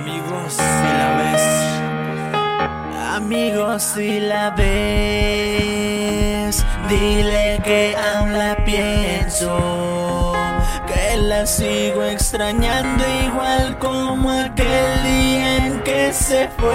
Amigos, si la ves. Amigos, si la ves. Dile que aún la pienso. Que la sigo extrañando igual como aquel día en que se fue.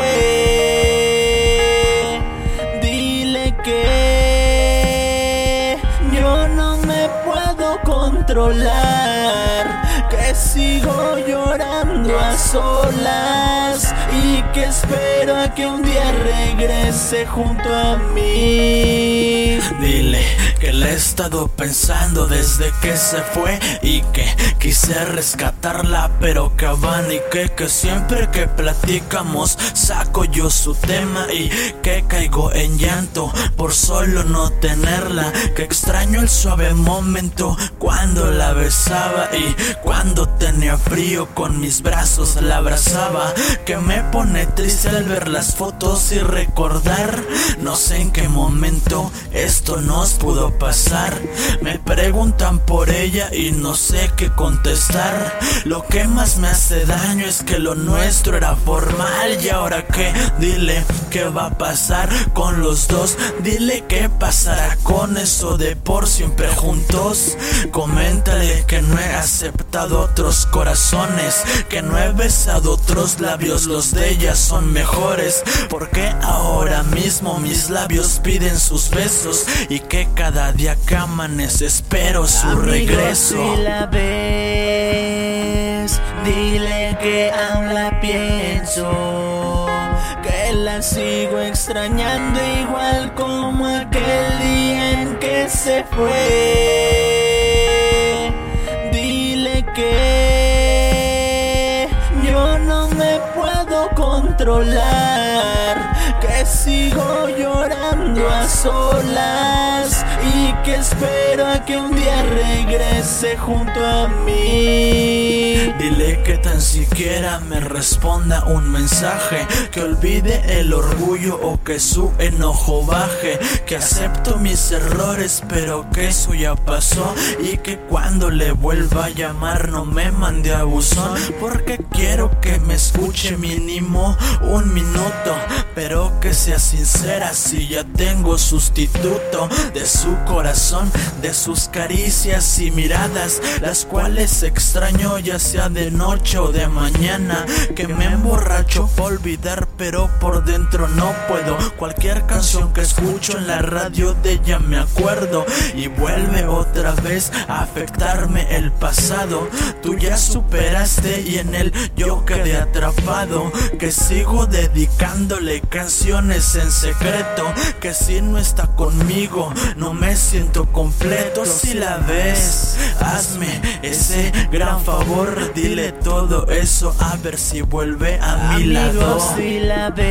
Dile que yo no me puedo controlar. Sigo llorando a solas y que espero a que un día regrese junto a mí. Dile que le he estado pensando desde que se fue y que quise rescatarla, pero que abanique que siempre que platicamos saco yo su tema y que caigo en llanto por solo no tenerla, que extraño el suave momento cuando la besaba y cuando tenía frío con mis brazos la abrazaba, que me pone triste al ver las fotos y recordar, no sé en qué momento esto nos pudo pasar. Me preguntan por ella y no sé qué contestar. Lo que más me hace daño es que lo nuestro era formal y ahora qué, dile qué va a pasar con los dos, dile qué pasará con eso de por siempre juntos. Coméntale que no he aceptado otros corazones, que no he besado otros labios, los de ella son mejores, porque ahora mismo mis labios piden sus besos y que cada día que amanece espero su regreso. Si la ves, dile que aún la pienso, que la sigo extrañando igual como aquel día en que se fue. Dile que yo no me puedo controlar, que sigo llorando a solas y que espero a que un día regrese junto a mí. Dile que tan siquiera me responda un mensaje, que olvide el orgullo o que su enojo baje, que acepto mis errores pero que eso ya pasó y que cuando le vuelva a llamar no me mande a porque quiero que me escuche mínimo un minuto, pero que sea sincera si ya tengo sustituto de su corazón, de sus caricias y miradas, las cuales extraño ya sea de noche o de mañana, que me emborracho por olvidar, pero por dentro no puedo. Cualquier canción que escucho en la radio de ella me acuerdo y vuelve otra vez a afectarme el pasado. Tú ya superaste y en él yo quedé atrapado, que sigo dedicándole canciones en secreto, que si no está conmigo no me siento completo. Si la ves, hazme ese gran favor, dile todo eso a ver si vuelve a mi lado. Si la ves,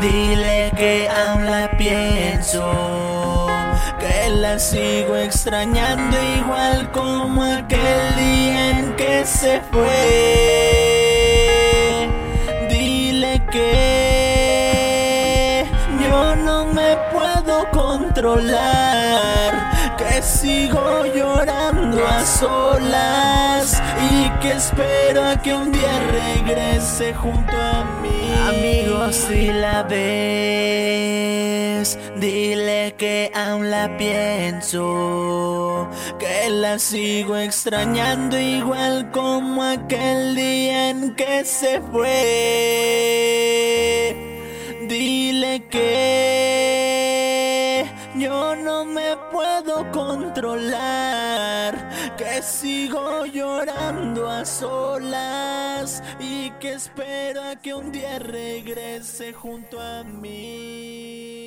dile que aún la pienso, que la sigo extrañando igual como aquel día en que se fue. Que sigo llorando a solas y que espero a que un día regrese junto a mí. Amigos, si la ves, dile que aún la pienso, que la sigo extrañando igual como aquel día en que se fue. Dile que controlar, que sigo llorando a solas y que espero que un día regrese junto a mí.